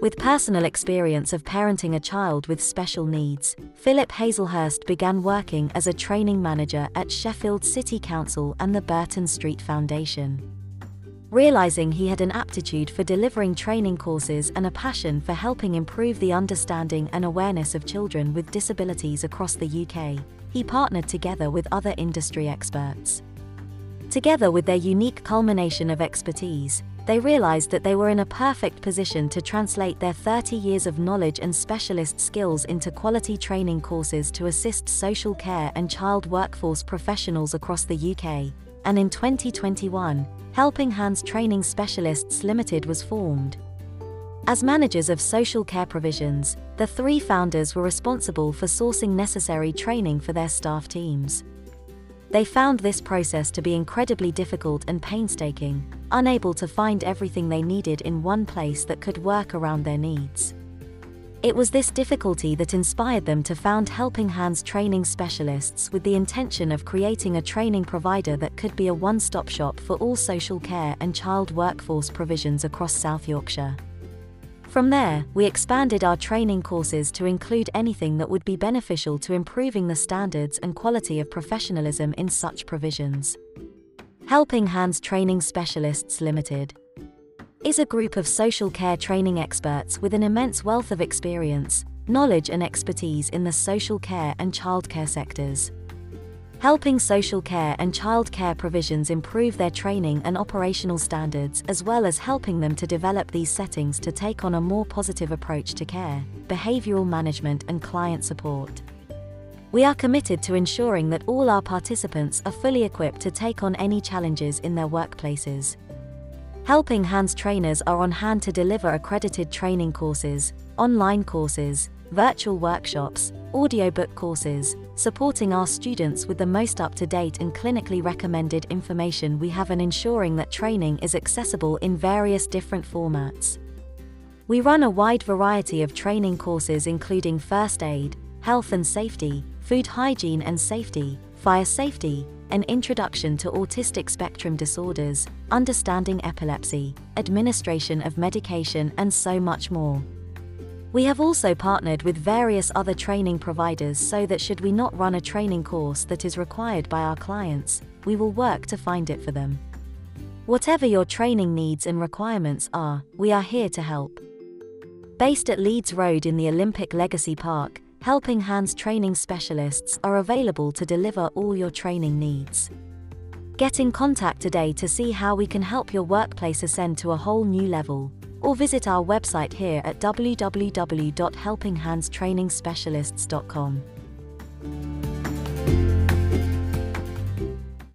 With personal experience of parenting a child with special needs, Philip Hazelhurst began working as a training manager at Sheffield City Council and the Burton Street Foundation. Realizing he had an aptitude for delivering training courses and a passion for helping improve the understanding and awareness of children with disabilities across the UK, he partnered together with other industry experts. Together with their unique culmination of expertise, they realized that they were in a perfect position to translate their 30 years of knowledge and specialist skills into quality training courses to assist social care and child workforce professionals across the UK. And in 2021, Helping Hands Training Specialists Limited was formed. As managers of social care provisions, the three founders were responsible for sourcing necessary training for their staff teams. They found this process to be incredibly difficult and painstaking, unable to find everything they needed in one place that could work around their needs. It was this difficulty that inspired them to found Helping Hands Training Specialists with the intention of creating a training provider that could be a one stop shop for all social care and child workforce provisions across South Yorkshire. From there, we expanded our training courses to include anything that would be beneficial to improving the standards and quality of professionalism in such provisions. Helping Hands Training Specialists Limited is a group of social care training experts with an immense wealth of experience, knowledge, and expertise in the social care and childcare sectors helping social care and child care provisions improve their training and operational standards as well as helping them to develop these settings to take on a more positive approach to care, behavioral management and client support. We are committed to ensuring that all our participants are fully equipped to take on any challenges in their workplaces. Helping Hands trainers are on hand to deliver accredited training courses, online courses, virtual workshops, audiobook courses, supporting our students with the most up to date and clinically recommended information we have, and ensuring that training is accessible in various different formats. We run a wide variety of training courses, including first aid, health and safety, food hygiene and safety, fire safety, an introduction to autistic spectrum disorders, understanding epilepsy, administration of medication, and so much more. We have also partnered with various other training providers so that should we not run a training course that is required by our clients, we will work to find it for them. Whatever your training needs and requirements are, we are here to help. Based at Leeds Road in the Olympic Legacy Park, Helping Hands training specialists are available to deliver all your training needs. Get in contact today to see how we can help your workplace ascend to a whole new level or visit our website here at www.helpinghandstrainingspecialists.com.